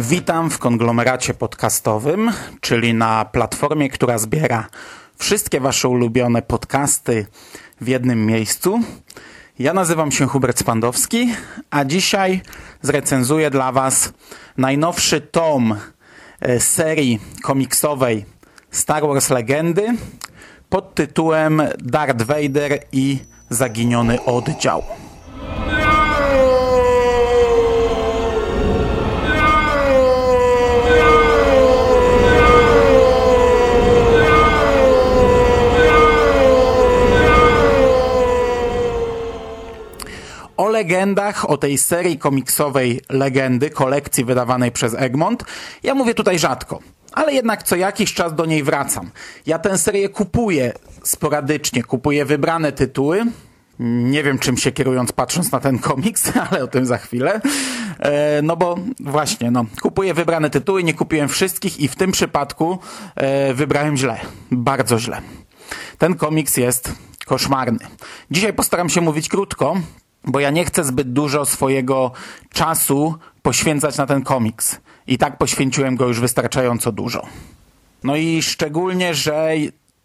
Witam w konglomeracie podcastowym, czyli na platformie, która zbiera wszystkie Wasze ulubione podcasty w jednym miejscu. Ja nazywam się Hubert Spandowski, a dzisiaj zrecenzuję dla Was najnowszy tom e, serii komiksowej Star Wars Legendy pod tytułem Darth Vader i Zaginiony Oddział. Legendach, o tej serii komiksowej legendy, kolekcji wydawanej przez Egmont, ja mówię tutaj rzadko, ale jednak co jakiś czas do niej wracam. Ja tę serię kupuję sporadycznie, kupuję wybrane tytuły. Nie wiem, czym się kierując, patrząc na ten komiks, ale o tym za chwilę. E, no bo właśnie, no, kupuję wybrane tytuły, nie kupiłem wszystkich i w tym przypadku e, wybrałem źle. Bardzo źle. Ten komiks jest koszmarny. Dzisiaj postaram się mówić krótko, bo ja nie chcę zbyt dużo swojego czasu poświęcać na ten komiks. I tak poświęciłem go już wystarczająco dużo. No i szczególnie, że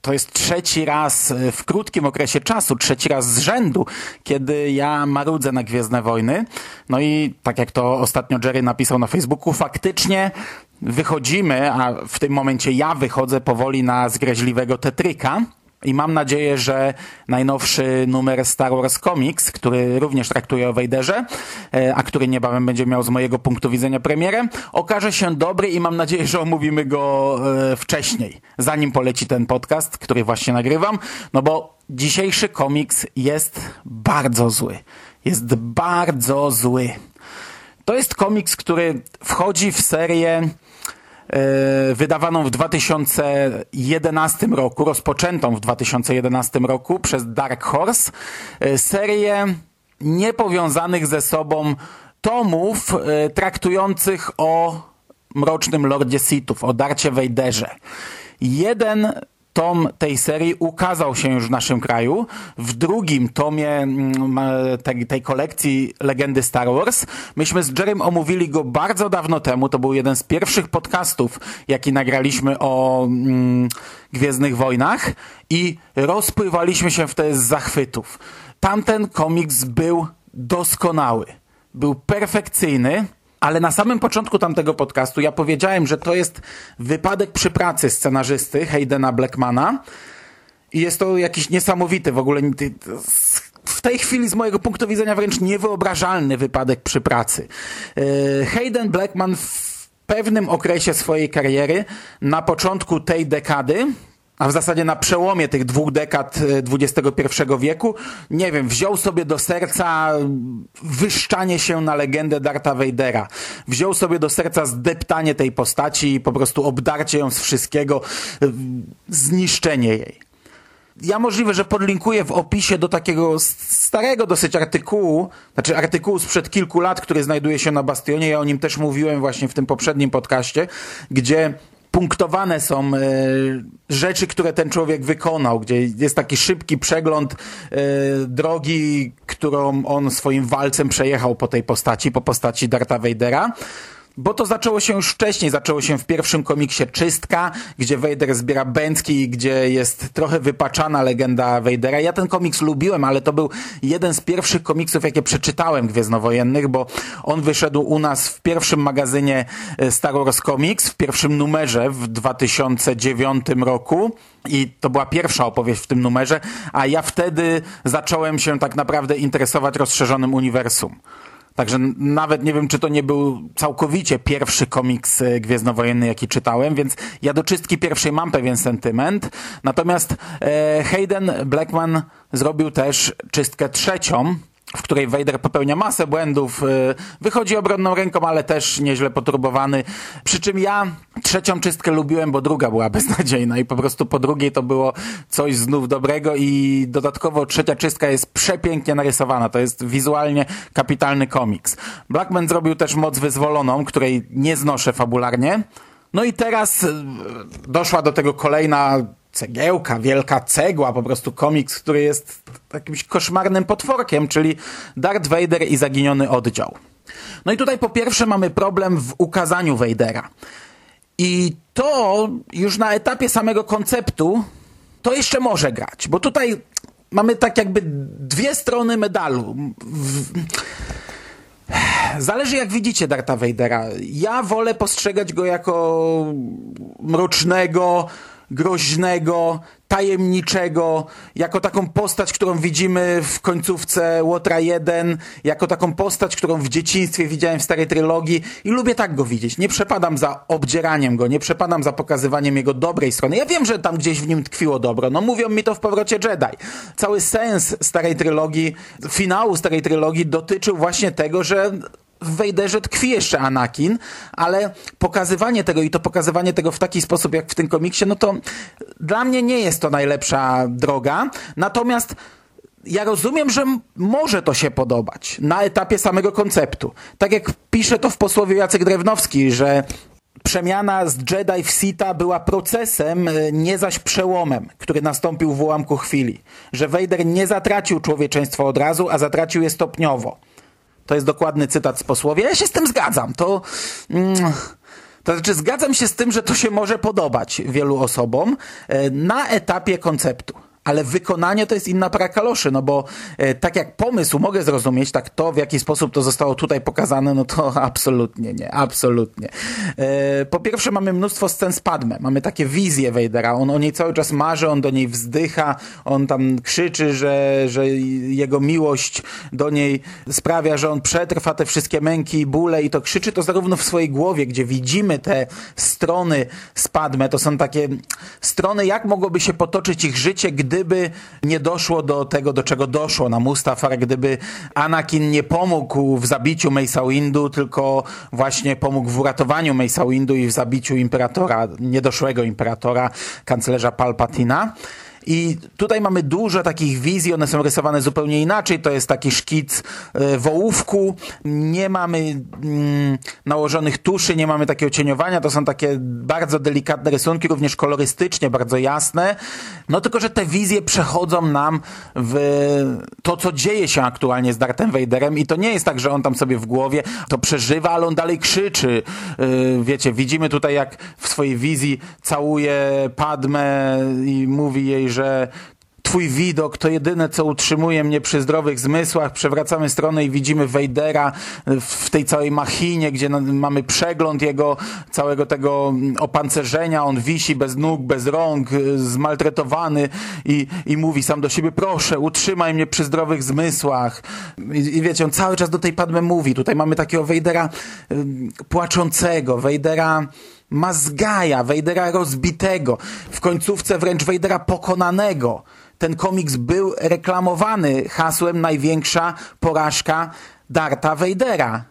to jest trzeci raz w krótkim okresie czasu, trzeci raz z rzędu, kiedy ja marudzę na Gwiezdne Wojny. No i tak jak to ostatnio Jerry napisał na Facebooku, faktycznie wychodzimy, a w tym momencie ja wychodzę powoli na zgreźliwego Tetryka. I mam nadzieję, że najnowszy numer Star Wars Comics, który również traktuje o Wejderze, a który niebawem będzie miał z mojego punktu widzenia premierę, okaże się dobry i mam nadzieję, że omówimy go e, wcześniej, zanim poleci ten podcast, który właśnie nagrywam, no bo dzisiejszy komiks jest bardzo zły. Jest bardzo zły. To jest komiks, który wchodzi w serię wydawaną w 2011 roku, rozpoczętą w 2011 roku przez Dark Horse, serię niepowiązanych ze sobą tomów traktujących o mrocznym Lordzie Sithów, o Darcie Vaderze. Jeden tom tej serii ukazał się już w naszym kraju. W drugim tomie tej, tej, kolekcji Legendy Star Wars myśmy z Jerem omówili go bardzo dawno temu. To był jeden z pierwszych podcastów, jaki nagraliśmy o mm, Gwiezdnych Wojnach i rozpływaliśmy się wtedy z zachwytów. Tamten komiks był doskonały. Był perfekcyjny. Ale na samym początku tamtego podcastu ja powiedziałem, że to jest wypadek przy pracy scenarzysty Haydena Blackmana i jest to jakiś niesamowity w ogóle w tej chwili z mojego punktu widzenia wręcz niewyobrażalny wypadek przy pracy. Hayden Blackman w pewnym okresie swojej kariery na początku tej dekady a w zasadzie na przełomie tych dwóch dekad XXI wieku, nie wiem, wziął sobie do serca wyszczanie się na legendę Darta Vadera. Wziął sobie do serca zdeptanie tej postaci i po prostu obdarcie ją z wszystkiego, zniszczenie jej. Ja możliwe, że podlinkuję w opisie do takiego starego dosyć artykułu, znaczy artykułu sprzed kilku lat, który znajduje się na Bastionie. Ja o nim też mówiłem właśnie w tym poprzednim podcaście, gdzie punktowane są e, rzeczy, które ten człowiek wykonał, gdzie jest taki szybki przegląd e, drogi, którą on swoim walcem przejechał po tej postaci, po postaci Darta Vadera. Bo to zaczęło się już wcześniej, zaczęło się w pierwszym komiksie Czystka, gdzie Vader zbiera bęcki, gdzie jest trochę wypaczana legenda Vadera. Ja ten komiks lubiłem, ale to był jeden z pierwszych komiksów, jakie przeczytałem Gwiezdnowojennych, bo on wyszedł u nas w pierwszym magazynie Star Wars Comics, w pierwszym numerze w 2009 roku. I to była pierwsza opowieść w tym numerze, a ja wtedy zacząłem się tak naprawdę interesować rozszerzonym uniwersum. Także nawet nie wiem, czy to nie był całkowicie pierwszy komiks Gwiezdnowojenny, jaki czytałem, więc ja do czystki pierwszej mam pewien sentyment. Natomiast e, Hayden Blackman zrobił też czystkę trzecią, w której Vader popełnia masę błędów, y, wychodzi obronną ręką, ale też nieźle poturbowany. Przy czym ja trzecią czystkę lubiłem, bo druga była beznadziejna i po prostu po drugiej to było coś znów dobrego i dodatkowo trzecia czystka jest przepięknie narysowana. To jest wizualnie kapitalny komiks. Blackman zrobił też Moc Wyzwoloną, której nie znoszę fabularnie. No i teraz y, doszła do tego kolejna cegiełka, wielka cegła, po prostu komiks, który jest jakimś koszmarnym potworkiem, czyli Darth Vader i zaginiony oddział. No i tutaj po pierwsze mamy problem w ukazaniu Vadera. I to już na etapie samego konceptu to jeszcze może grać, bo tutaj mamy tak jakby dwie strony medalu. Zależy jak widzicie Darta Vadera. Ja wolę postrzegać go jako mrocznego, groźnego, tajemniczego, jako taką postać, którą widzimy w końcówce Łotra 1, jako taką postać, którą w dzieciństwie widziałem w starej trylogii i lubię tak go widzieć. Nie przepadam za obdzieraniem go, nie przepadam za pokazywaniem jego dobrej strony. Ja wiem, że tam gdzieś w nim tkwiło dobro. No mówią mi to w powrocie Jedi. Cały sens starej trylogii, finału starej trylogii dotyczył właśnie tego, że w Wejderze tkwi jeszcze Anakin, ale pokazywanie tego i to pokazywanie tego w taki sposób jak w tym komiksie, no to dla mnie nie jest to najlepsza droga. Natomiast ja rozumiem, że może to się podobać na etapie samego konceptu. Tak jak pisze to w posłowie Jacek Drewnowski, że przemiana z Jedi w Sita była procesem, e, nie zaś przełomem, który nastąpił w ułamku chwili. Że Vader nie zatracił człowieczeństwa od razu, a zatracił je stopniowo. To jest dokładny cytat z posłowie. Ja się z tym zgadzam. To. Mm, to znaczy, zgadzam się z tym, że to się może podobać wielu osobom e, na etapie konceptu ale wykonanie to jest inna para kaloszy, no bo e, tak jak pomysł mogę zrozumieć, tak to w jaki sposób to zostało tutaj pokazane, no to absolutnie nie, absolutnie. E, po pierwsze mamy mnóstwo scen z Padme, mamy takie wizje Vadera, on o niej cały czas marzy, on do niej wzdycha, on tam krzyczy, że, że jego miłość do niej sprawia, że on przetrwa te wszystkie męki i bóle i to krzyczy to zarówno w swojej głowie, gdzie widzimy te strony z Padme, to są takie strony, jak mogłoby się potoczyć ich życie, gdy gdyby nie doszło do tego, do czego doszło na Mustafar, gdyby Anakin nie pomógł w zabiciu Mace'a Windu, tylko właśnie pomógł w uratowaniu Mace'a Windu i w zabiciu imperatora, niedoszłego imperatora, kanclerza Palpatina. I tutaj mamy dużo takich wizji, one są rysowane zupełnie inaczej. To jest taki szkic e, wołówku, nie mamy mm, nałożonych tuszy, nie mamy takiego cieniowania, to są takie bardzo delikatne rysunki, również kolorystycznie bardzo jasne. No tylko, że te wizje przechodzą nam w to, co dzieje się aktualnie z Darthem Vaderem i to nie jest tak, że on tam sobie w głowie to przeżywa, ale on dalej krzyczy. Yy, wiecie, widzimy tutaj jak w swojej wizji całuje Padmę i mówi jej, że twój widok to jedyne, co utrzymuje mnie przy zdrowych zmysłach. Przewracamy stronę i widzimy Wejdera w tej całej machinie, gdzie mamy przegląd jego całego tego opancerzenia. On wisi bez nóg, bez rąk, zmaltretowany i, i mówi sam do siebie, proszę, utrzymaj mnie przy zdrowych zmysłach. I, i wiecie, on cały czas do tej Padme mówi. Tutaj mamy takiego Wejdera y, płaczącego, Wejdera Mazgaja, Wejdera rozbitego, w końcówce wręcz Wejdera pokonanego. Ten komiks był reklamowany hasłem największa porażka Darta Wejdera.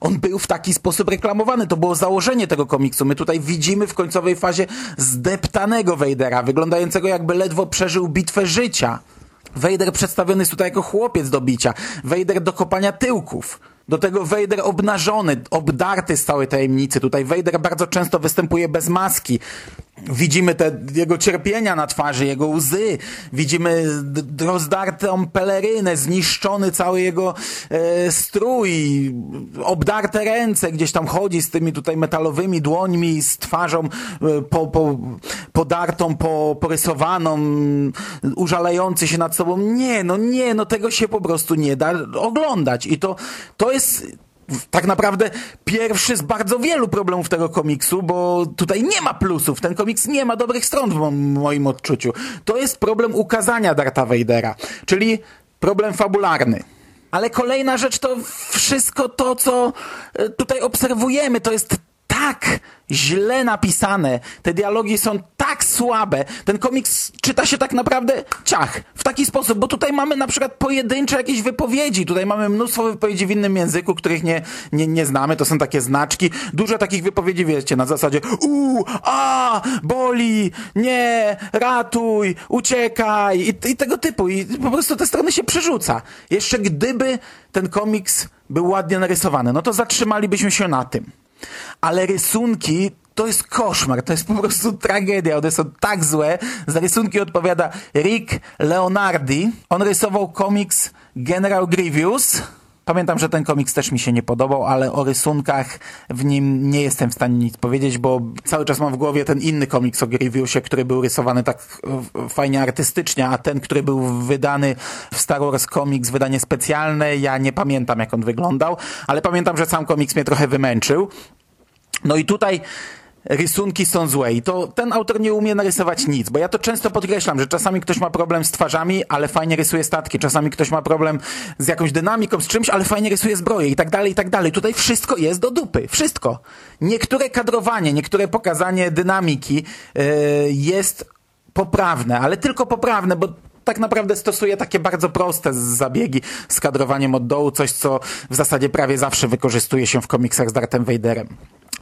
On był w taki sposób reklamowany. To było założenie tego komiksu. My tutaj widzimy w końcowej fazie zdeptanego Wejdera, wyglądającego jakby ledwo przeżył bitwę życia. Wejder przedstawiony jest tutaj jako chłopiec do bicia. Wejder do kopania tyłków. Do tego Vader obnażony, obdarty z całej tajemnicy. Tutaj Vader bardzo często występuje bez maski. Widzimy te jego cierpienia na twarzy, jego łzy, widzimy rozdartą pelerynę, zniszczony cały jego e, strój, obdarte ręce, gdzieś tam chodzi z tymi tutaj metalowymi dłońmi, z twarzą e, po, po, podartą, po, porysowaną, użalający się nad sobą. Nie, no nie, no tego się po prostu nie da oglądać. I to, to jest tak naprawdę pierwszy z bardzo wielu problemów tego komiksu, bo tutaj nie ma plusów. Ten komiks nie ma dobrych stron w moim odczuciu. To jest problem ukazania Darta Vadera, czyli problem fabularny. Ale kolejna rzecz to wszystko to, co tutaj obserwujemy, to jest tak źle napisane. Te dialogi są tak słabe. Ten komiks czyta się tak naprawdę ciach, w taki sposób, bo tutaj mamy na przykład pojedyncze jakieś wypowiedzi, tutaj mamy mnóstwo wypowiedzi w innym języku, których nie, nie, nie znamy, to są takie znaczki. Dużo takich wypowiedzi, wiecie, na zasadzie u, a, boli, nie, ratuj, uciekaj i, i tego typu. I po prostu te strony się przerzuca. Jeszcze gdyby ten komiks był ładnie narysowany, no to zatrzymalibyśmy się na tym. Ale rysunki to jest koszmar, to jest po prostu tragedia, one są tak złe. Za rysunki odpowiada Rick Leonardi. On rysował komiks General Grievous. Pamiętam, że ten komiks też mi się nie podobał, ale o rysunkach w nim nie jestem w stanie nic powiedzieć, bo cały czas mam w głowie ten inny komiks o Grievousie, który był rysowany tak fajnie artystycznie, a ten, który był wydany w Star Wars Comics, wydanie specjalne, ja nie pamiętam jak on wyglądał, ale pamiętam, że sam komiks mnie trochę wymęczył. No i tutaj rysunki są złe i to ten autor nie umie narysować nic, bo ja to często podkreślam, że czasami ktoś ma problem z twarzami, ale fajnie rysuje statki, czasami ktoś ma problem z jakąś dynamiką, z czymś, ale fajnie rysuje zbroję i tak dalej, i tak dalej. Tutaj wszystko jest do dupy, wszystko. Niektóre kadrowanie, niektóre pokazanie dynamiki yy, jest poprawne, ale tylko poprawne, bo tak naprawdę stosuje takie bardzo proste zabiegi z kadrowaniem od dołu, coś co w zasadzie prawie zawsze wykorzystuje się w komiksach z Darthem Vaderem.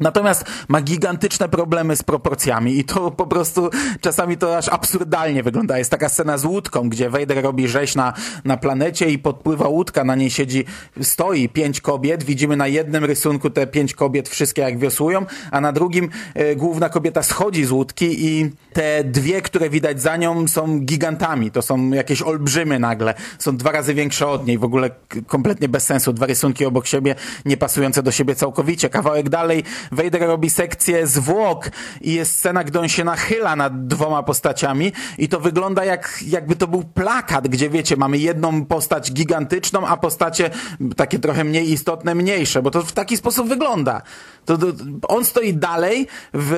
Natomiast ma gigantyczne problemy z proporcjami i to po prostu czasami to aż absurdalnie wygląda. Jest taka scena z łódką, gdzie Vader robi rzeź na, na planecie i podpływa łódka, na niej siedzi, stoi pięć kobiet, widzimy na jednym rysunku te pięć kobiet wszystkie jak wiosłują, a na drugim e, główna kobieta schodzi z łódki i te dwie, które widać za nią są gigantami, to są jakieś olbrzymy nagle, są dwa razy większe od niej, w ogóle kompletnie bez sensu, dwa rysunki obok siebie, nie pasujące do siebie całkowicie. Kawałek dalej Vader robi sekcję zwłok i jest scena, gdy on się nachyla nad dwoma postaciami i to wygląda jak, jakby to był plakat, gdzie wiecie, mamy jedną postać gigantyczną, a postacie takie trochę mniej istotne, mniejsze, bo to w taki sposób wygląda. To, to on stoi dalej w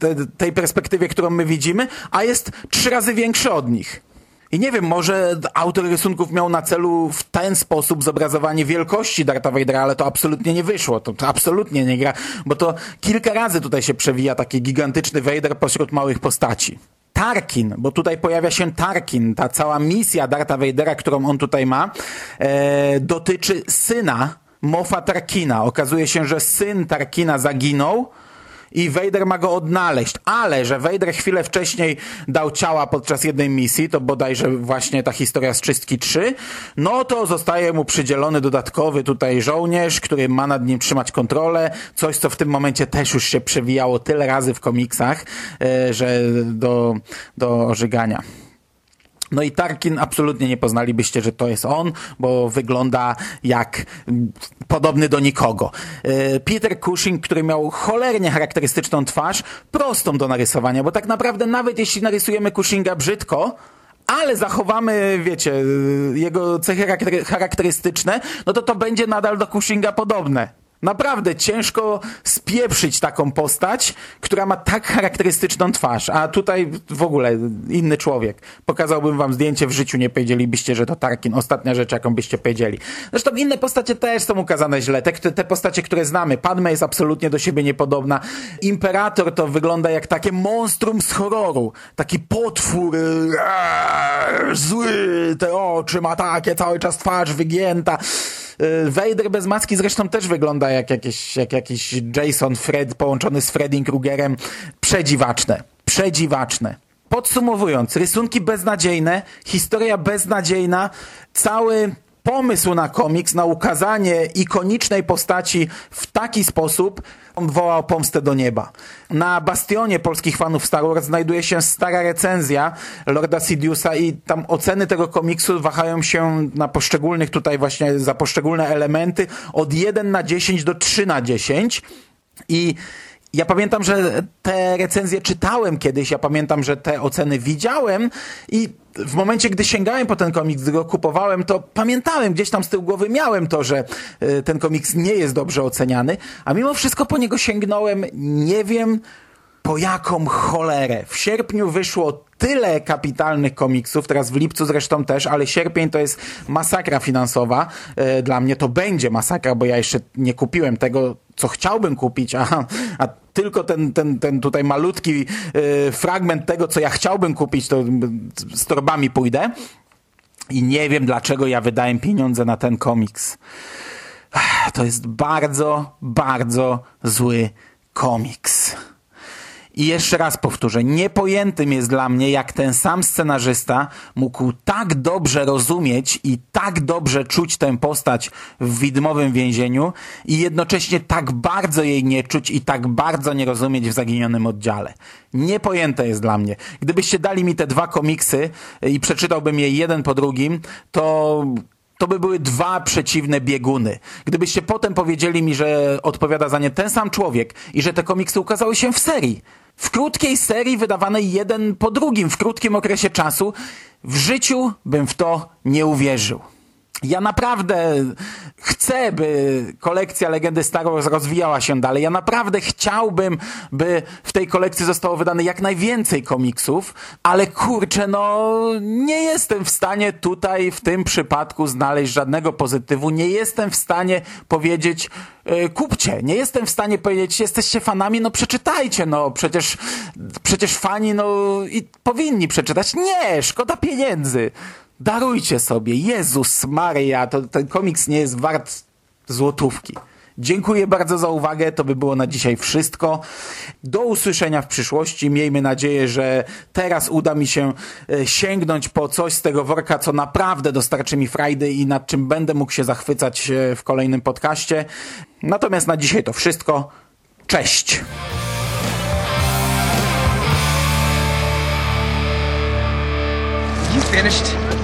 te, tej perspektywie, którą my widzimy, a jest trzy razy większy od nich. I nie wiem, może autor rysunków miał na celu w ten sposób zobrazowanie wielkości Darta Vadera, ale to absolutnie nie wyszło. To, to absolutnie nie gra, bo to kilka razy tutaj się przewija taki gigantyczny Vader pośród małych postaci. Tarkin, bo tutaj pojawia się Tarkin, ta cała misja Darta Vadera, którą on tutaj ma, e, dotyczy syna Mofa Tarkina. Okazuje się, że syn Tarkina zaginął, i Vader ma go odnaleźć, ale że Vader chwilę wcześniej dał ciała podczas jednej misji, to bodajże właśnie ta historia z Czystki 3, no to zostaje mu przydzielony dodatkowy tutaj żołnierz, który ma nad nim trzymać kontrolę, coś co w tym momencie też już się przewijało tyle razy w komiksach, e, że do, do ożygania. No i Tarkin absolutnie nie poznalibyście, że to jest on, bo wygląda jak podobny do nikogo. E, Peter Cushing, który miał cholernie charakterystyczną twarz, prostą do narysowania, bo tak naprawdę nawet jeśli narysujemy Cushinga brzydko, ale zachowamy, wiecie, jego cechy charakterystyczne, no to to będzie nadal do Cushinga podobne. Naprawdę ciężko spieprzyć taką postać, która ma tak charakterystyczną twarz, a tutaj w ogóle inny człowiek. Pokazałbym wam zdjęcie w życiu, nie powiedzielibyście, że to Tarkin. Ostatnia rzecz, jaką byście powiedzieli. Zresztą inne postacie też są ukazane źle. Te, te postacie, które znamy. Padme jest absolutnie do siebie niepodobna. Imperator to wygląda jak takie monstrum z horroru. Taki potwór, ee, zły, te oczy ma takie, cały czas twarz wygięta. Y, Vader bez maski zresztą też wygląda jak jakiś, jak jakiś Jason Fred połączony z Freddym Krugerem. Przedziwaczne. Przedziwaczne. Podsumowując, rysunki beznadziejne, historia beznadziejna, cały pomysł na komiks, na ukazanie ikonicznej postaci w taki sposób wołał pomstę do nieba. Na bastionie polskich fanów Star Wars znajduje się stara recenzja Lorda Sidiousa i tam oceny tego komiksu wahają się na poszczególnych tutaj właśnie za poszczególne elementy od 1 na 10 do 3 na 10 i ja pamiętam, że te recenzje czytałem kiedyś, ja pamiętam, że te oceny widziałem i w momencie, gdy sięgałem po ten komiks, gdy go kupowałem, to pamiętałem, gdzieś tam z tyłu głowy miałem to, że y, ten komiks nie jest dobrze oceniany, a mimo wszystko po niego sięgnąłem, nie wiem Po jaką cholerę? W sierpniu wyszło tyle kapitalnych komiksów, teraz w lipcu zresztą też, ale sierpień to jest masakra finansowa. E, Dla mnie to będzie masakra, bo ja jeszcze nie kupiłem tego, co chciałbym kupić, a, a tylko ten, ten, ten tutaj malutki e, fragment tego, co ja chciałbym kupić, to z torbami pójdę. I nie wiem, dlaczego ja wydałem pieniądze na ten komiks. To jest bardzo, bardzo zły komiks. I jeszcze raz powtórzę, niepojętym jest dla mnie, jak ten sam scenarzysta mógł tak dobrze rozumieć i tak dobrze czuć tę postać w widmowym więzieniu i jednocześnie tak bardzo jej nie czuć i tak bardzo nie rozumieć w zaginionym oddziale. Niepojęte jest dla mnie. Gdybyście dali mi te dwa komiksy i przeczytałbym je jeden po drugim, to to by były dwa przeciwne bieguny. Gdybyście potem powiedzieli mi, że odpowiada za nie ten sam człowiek i że te komiksy ukazały się w serii, w krótkiej serii wydawanej jeden po drugim, w krótkim okresie czasu, w życiu bym w to nie uwierzył. Ja naprawdę chcę, by kolekcja Legendy Star Wars rozwijała się dalej. Ja naprawdę chciałbym, by w tej kolekcji zostało wydane jak najwięcej komiksów, ale kurczę, no nie jestem w stanie tutaj w tym przypadku znaleźć żadnego pozytywu. Nie jestem w stanie powiedzieć e, kupcie. Nie jestem w stanie powiedzieć, jesteście fanami, no przeczytajcie, no przecież, przecież fani, no i powinni przeczytać. Nie, szkoda pieniędzy. Darujcie sobie, Jezus Maria, to ten komiks nie jest wart złotówki. Dziękuję bardzo za uwagę, to by było na dzisiaj wszystko. Do usłyszenia w przyszłości. Miejmy nadzieję, że teraz uda mi się e, sięgnąć po coś z tego worka, co naprawdę dostarczy mi frajdy i nad czym będę mógł się zachwycać e, w kolejnym podcaście. Natomiast na dzisiaj to wszystko. Cześć! You finished?